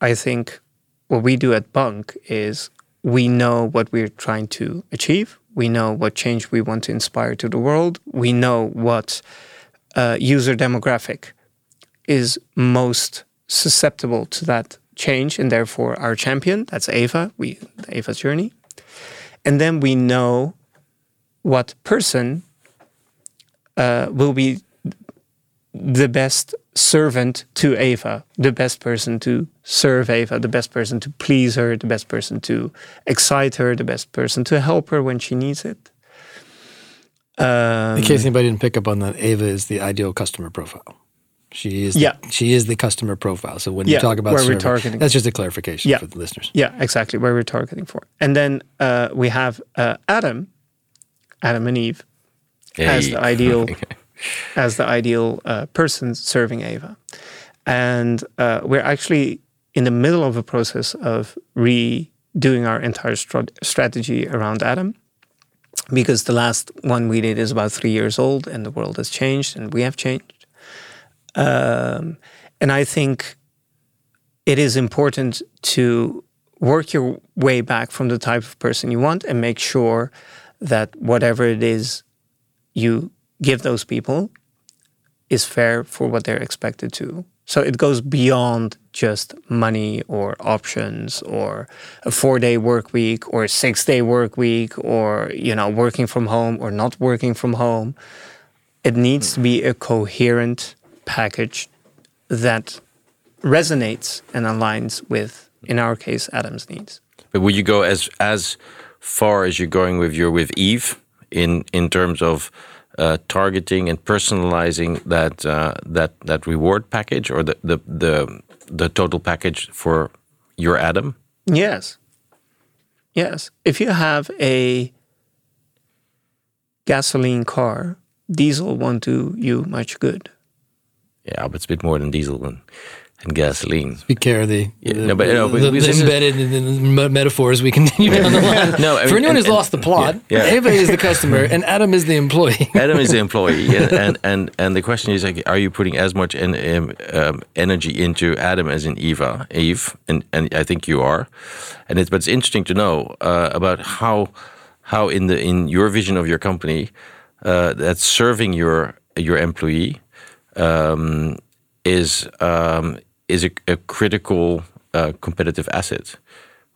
I think what we do at bunq is we know what we're trying to achieve. We know what change we want to inspire to the world. We know what uh, user demographic is most susceptible to that change, and therefore our champion, that's Ava, we Ava's journey. And then we know what person uh, will be the best servant to Ava, the best person to serve Ava, the best person to please her, the best person to excite her, the best person to help her when she needs it. Um, In case anybody didn't pick up on that, Ava is the ideal customer profile. She is. Yeah. The, she is the customer profile. So when you talk about where we're targeting. that's just a clarification Yeah. for the listeners. Yeah, exactly where we're targeting for. And then uh, we have uh, Adam, Adam and Eve, as the ideal as the ideal uh, person serving Ava, and uh, we're actually in the middle of a process of redoing our entire strat- strategy around Adam, because the last one we did is about three years old, and the world has changed, and we have changed, um, and I think it is important to work your way back from the type of person you want and make sure that whatever it is you give those people is fair for what they're expected to. So it goes beyond just money or options or a four day work week or a six day work week or you know working from home or not working from home. It needs to be a coherent package that resonates and aligns with, in our case, Adam's needs. But would you go as as far as you're going with your with Eve in in terms of uh, targeting and personalizing that uh, that that reward package or the, the the the total package for your Adam? Yes. Yes. If you have a gasoline car, diesel won't do you much good. Yeah, but it's a bit more than diesel and, and gasoline. Be care of the, Yeah, the, no, but- no, but the- the is- embedded in the me- metaphors we continue down the line. No, I For anyone and- who's and- lost the plot, yeah, yeah. Ava is the customer and Adam is the employee. Adam is the employee, and, and and and the question is like, are you putting as much en um, energy into Adam as in Eva, Eve, and and I think you are, and it's but it's interesting to know uh, about how how in the in your vision of your company uh, that serving your your employee um, is um, is a, a critical uh, competitive asset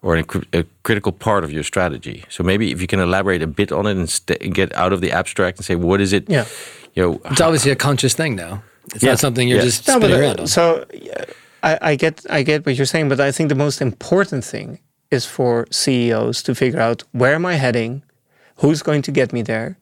or a, a critical part of your strategy. So maybe if you can elaborate a bit on it and st- get out of the abstract and say what is it? Yeah. You know, It's obviously a conscious thing now. It's Yeah. not something you're Yeah. just No, spinning uh, around on. So I, I get I get what you're saying, but I think the most important thing is for CEOs to figure out where am I heading, who's going to get me there,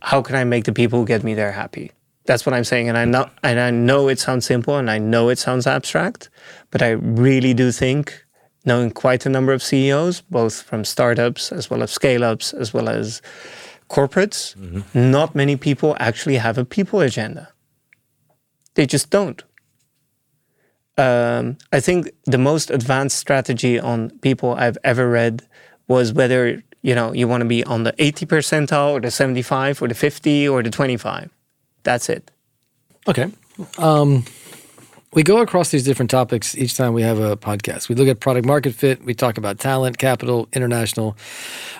how can I make the people who get me there happy. That's what I'm saying, and I know and I know it sounds simple and I know it sounds abstract, but I really do think knowing quite a number of CEOs, both from startups as well as scale-ups as well as corporates, not many people actually have a people agenda. They just don't. Um, I think the most advanced strategy on people I've ever read was whether you know you want to be on the 80 percentile or the 75 or the 50 or the 25. That's it. Okay. Um, we go across these different topics each time we have a podcast. We look at product market fit. We talk about talent, capital, international.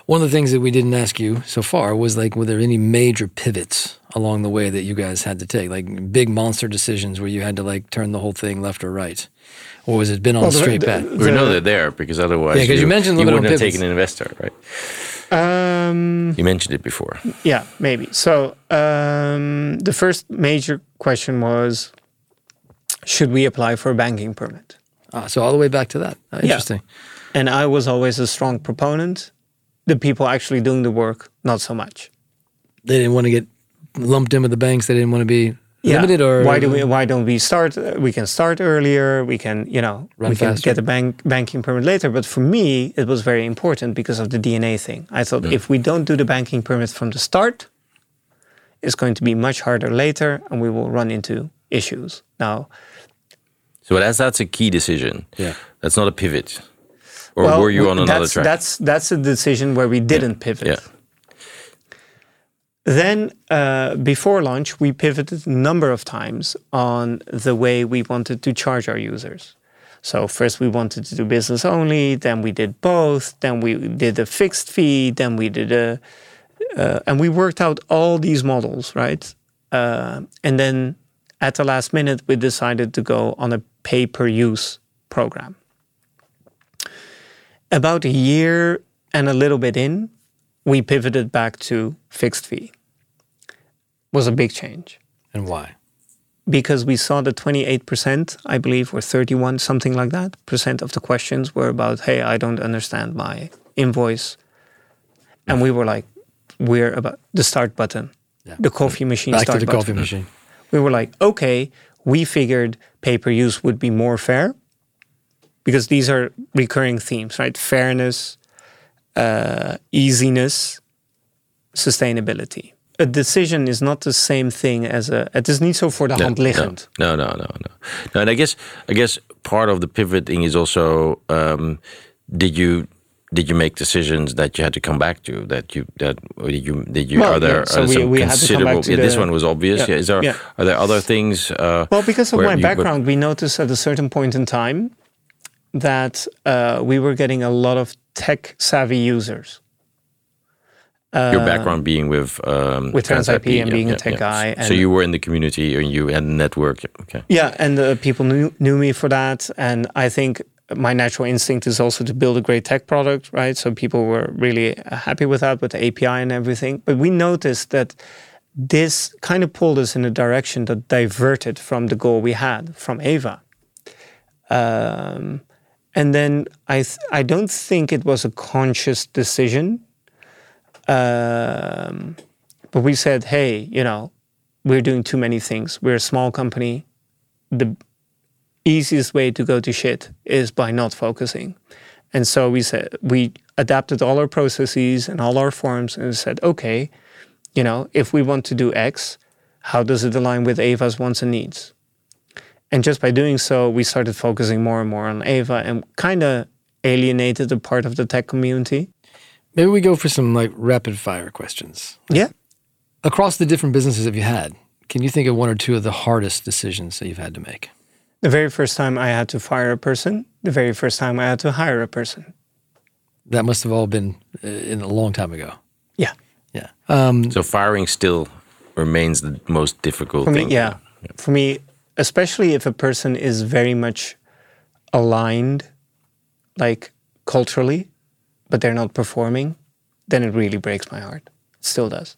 One of the things that we didn't ask you so far was like, were there any major pivots along the way that you guys had to take, like big monster decisions where you had to like turn the whole thing left or right, or was it been on Well, the- straight the- path? we know they're there because otherwise, Yeah, 'cause you mentioned a you little bit wouldn't on have taken an investor, right? Um, You mentioned it before. yeah, maybe. So um, the first major question was, should we apply for a banking permit? Ah, so all the way back to that. Ah, interesting. And I was always a strong proponent. The people actually doing the work, not so much. They didn't want to get lumped in with the banks. They didn't want to be limited or why do we why don't we start we can start earlier we can you know Run we can get a bank banking permit later but for me it was very important because of the dna thing i thought mm. if we don't do the banking permit from the start it's going to be much harder later and we will run into issues now So that's that's a key decision. Yeah. That's not a pivot. Or well, were you on another that's, track? that's that's a decision where we didn't pivot yeah. Then, uh, before launch, we pivoted a number of times on the way we wanted to charge our users. So, first we wanted to do business only, then we did both, then we did a fixed fee, then we did a. Uh, and we worked out all these models, right? Uh, and then at the last minute, we decided to go on a pay per use program. About a year and a little bit in, we pivoted back to fixed fee. Was a big change and why? because we saw that 28%, I believe, or 31, something like that, percent of the questions were about, hey, I don't understand my invoice. And we were like, we're about the start button, Yeah. the coffee machine Back start to the button. coffee machine. We were like, okay, we figured pay per use would be more fair because these are recurring themes, right? Fairness, uh, easiness, sustainability. A decision is not the same thing as a. Het is niet zo voor de hand liggend. No, no, no, no, no. No, and I guess I guess part of the pivoting is also um, did you did you make decisions that you had to come back to that you that did you did you Well, are there yeah, so are we- some we had to come back considerable yeah, this one was obvious Yeah, yeah, is there are there other things uh, Well, because of my background, we noticed at a certain point in time that uh, we were getting a lot of tech savvy users. your background being with um, Uh, with TransIP and yeah, being a tech yeah. guy so you were in the community and you had a network yeah, okay Yeah, and uh, people knew, knew me for that. And I think my natural instinct is also to build a great tech product, right? So people were really uh, happy with that, with the API and everything. But we noticed that this kind of pulled us in a direction that diverted from the goal we had from Ava. Um, and then I, th- I don't think it was a conscious decision. Um, but we said, hey, you know, we're doing too many things. We're a small company. The easiest way to go to shit is by not focusing. And so we said we adapted all our processes and all our forms and said, okay, you know, if we want to do X, how does it align with Ava's wants and needs? And just by doing so, we started focusing more and more on Ava and kind of alienated a part of the tech community. Maybe we go for some like rapid fire questions. Yeah. Across the different businesses that you had, can you think of one or two of the hardest decisions that you've had to make? The very first time I had to fire a person, the very first time I had to hire a person. That must have all been uh, in a long time ago. Yeah. Yeah. Um, so firing still remains the most difficult For me, thing yeah. For me, especially if a person is very much aligned, like culturally, but they're not performing, then it really breaks my heart. It still does.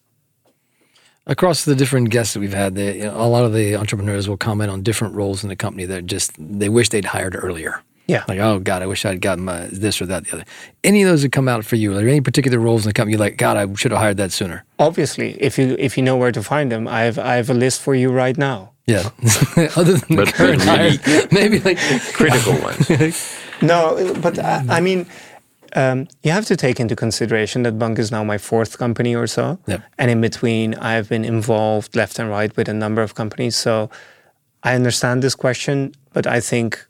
across the different guests that we've had, they, you know, a lot of the entrepreneurs will comment on different roles in the company that just they wish they'd hired earlier. Yeah. Like, oh God, I wish I'd gotten my this or that, the other. Any of those that come out for you? Are there any particular roles in the company you're like, God, I should have hired that sooner? Obviously, if you if you know where to find them, I have I have a list for you right now. Yeah. Other than the But- current but really- hires, maybe like critical ones No, but I, I mean, um, you have to take into consideration that bunq is now my fourth company or so. Yep. And in between, I have been involved left and right with a number of companies. So I understand this question, but I think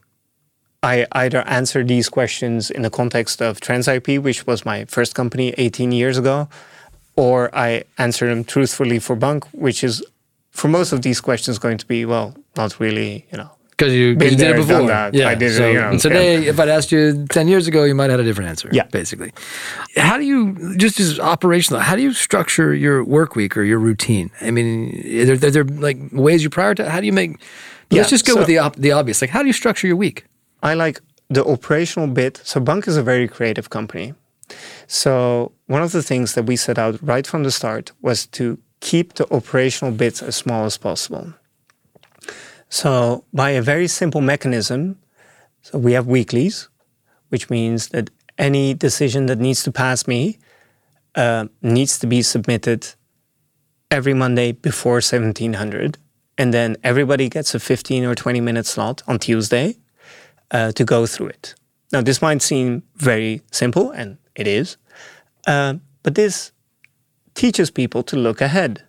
I either answer these questions in the context of TransIP, which was my first company 18 years ago, or I answer them truthfully for bunq, which is for most of these questions going to be, well, not really, you know. because you, you did there, it before. Yeah. I did it, so, you know, and today, if I'd asked you 10 years ago, you might have had a different answer. Yeah. Basically. How do you, just as operational, how do you structure your work week or your routine? I mean, are there, are there like ways you prioritize? How do you make, Yeah, let's just go so- with the, op, the obvious. Like, how do you structure your week? I like the operational bit. So bunq is a very creative company. So one of the things that we set out right from the start was to keep the operational bits as small as possible. So by a very simple mechanism, So we have weeklies, which means that any decision that needs to pass me uh, needs to be submitted every Monday before 1700. And then everybody gets a 15 or 20 minute slot on Tuesday uh, to go through it. Now, this might seem very simple, and it is, uh, but this teaches people to look ahead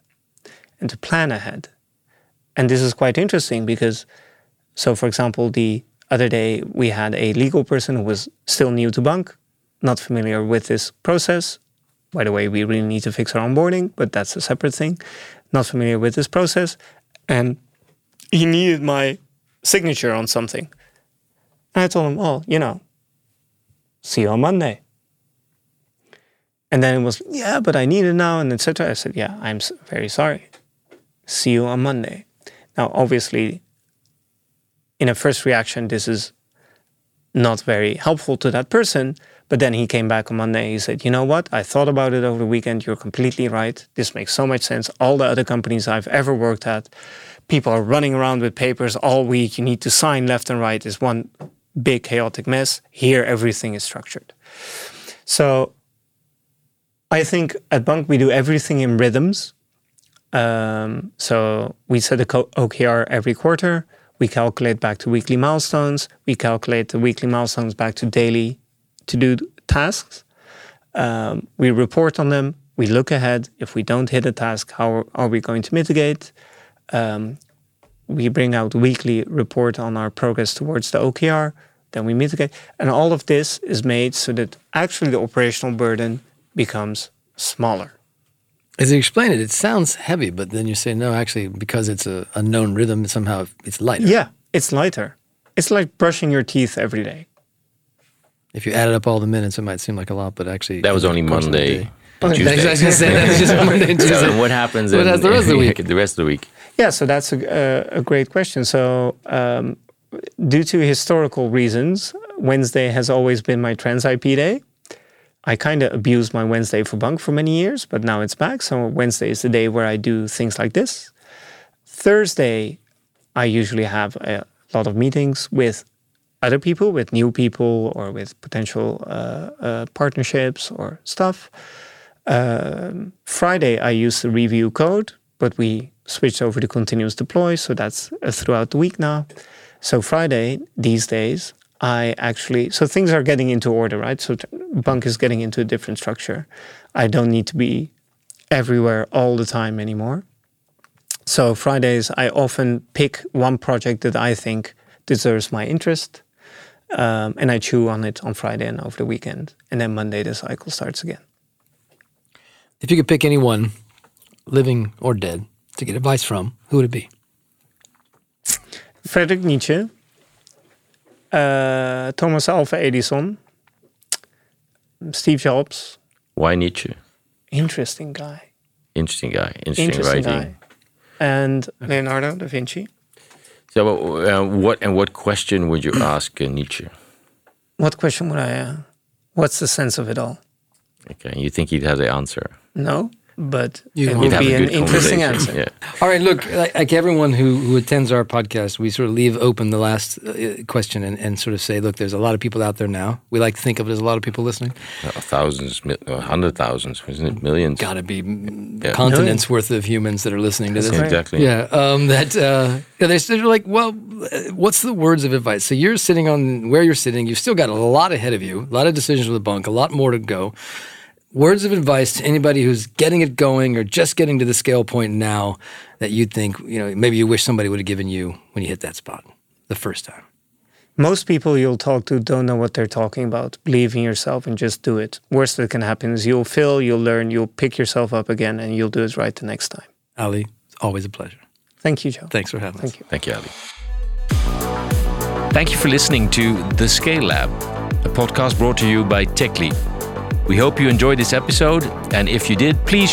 and to plan ahead. And this is quite interesting because, so for example, the other day we had a legal person who was still new to Bunq, not familiar with this process. By the way, we really need to fix our onboarding, but that's a separate thing. Not familiar with this process. And he needed my signature on something. And I told him, well, you know, see you on Monday. And then it was, yeah, but I need it now, and etc. I said, yeah, I'm very sorry. See you on Monday. Now, obviously, in a first reaction, this is not very helpful to that person. But then he came back on Monday. He said, You know what? I thought about it over the weekend. You're completely right. This makes so much sense. All the other companies I've ever worked at, people are running around with papers all week. You need to sign left and right. It's one big chaotic mess. Here, everything is structured. So I think at Bunq, we do everything in rhythms. Um, so we set a OKR every quarter. We calculate back to weekly milestones. We calculate the weekly milestones back to daily to do tasks. Um, we report on them. We look ahead. If we don't hit a task, how are we going to mitigate? Um, we bring out weekly report on our progress towards the OKR. Then we mitigate, and all of this is made so that actually the operational burden becomes smaller. As you explain it, it sounds heavy, but then you say no. Actually, because it's a, a known rhythm, somehow it's lighter. Yeah, it's lighter. It's like brushing your teeth every day. If you added up all the minutes, it might seem like a lot, but actually that was only Monday. Tuesday. I was going to say that's just Monday and Tuesday. So what happens in, the rest of the week? The rest of the week. Yeah, so that's a, a great question. So, um, due to historical reasons, Wednesday has always been my TransIP day. I kind of abused my Wednesday for bunq for many years, but now it's back. So Wednesday is the day where I do things like this. Thursday, I usually have a lot of meetings with other people, with new people, or with potential uh, uh, partnerships or stuff. Um, Friday, I use the review code, but we switched over to continuous deploy, so that's throughout the week now. So Friday, these days, I actually so things are getting into order, right? So bunq is getting into a different structure. I don't need to be everywhere all the time anymore. So Fridays, I often pick one project that I think deserves my interest, um, and I chew on it on Friday and over the weekend, and then Monday the cycle starts again. If you could pick anyone, living or dead, to get advice from, who would it be? Friedrich Nietzsche, uh, Thomas Alva Edison, Steve Jobs. Why Nietzsche? Interesting guy. Interesting guy. Interesting, Interesting writing. guy. And Leonardo da Vinci. So, uh, what and what question would you ask uh, Nietzsche? What question would I? Uh, what's the sense of it all? Okay, you think he'd have the answer? No but You it would would be an interesting answer. Yeah. All right, look, like, like everyone who, who attends our podcast, we sort of leave open the last uh, question and, and sort of say, look, there's a lot of people out there now. We like to think of it as a lot of people listening. Uh, thousands, mil- uh, hundred thousands, isn't it? Millions. Got to be mm, Yeah. continents worth of humans that are listening to this. right. Exactly. Yeah, um, that uh, yeah, they're, they're like, well, uh, what's the words of advice? So you're sitting on where you're sitting. You've still got a lot ahead of you, a lot of decisions with the Bunq, a lot more to go. Words of advice to anybody who's getting it going or just getting to the scale point now that you'd think, you know, maybe you wish somebody would have given you when you hit that spot the first time. Most people you'll talk to don't know what they're talking about. Believe in yourself and just do it. Worst that can happen is you'll fail, you'll learn, you'll pick yourself up again, and you'll do it right the next time. Ali, it's always a pleasure. Thank you, Joe. Thanks for having us. Thank you. Thank you, Ali. Thank you for listening to The Scale Lab, a podcast brought to you by TechLeap. We hope you enjoyed this episode, and if you did, please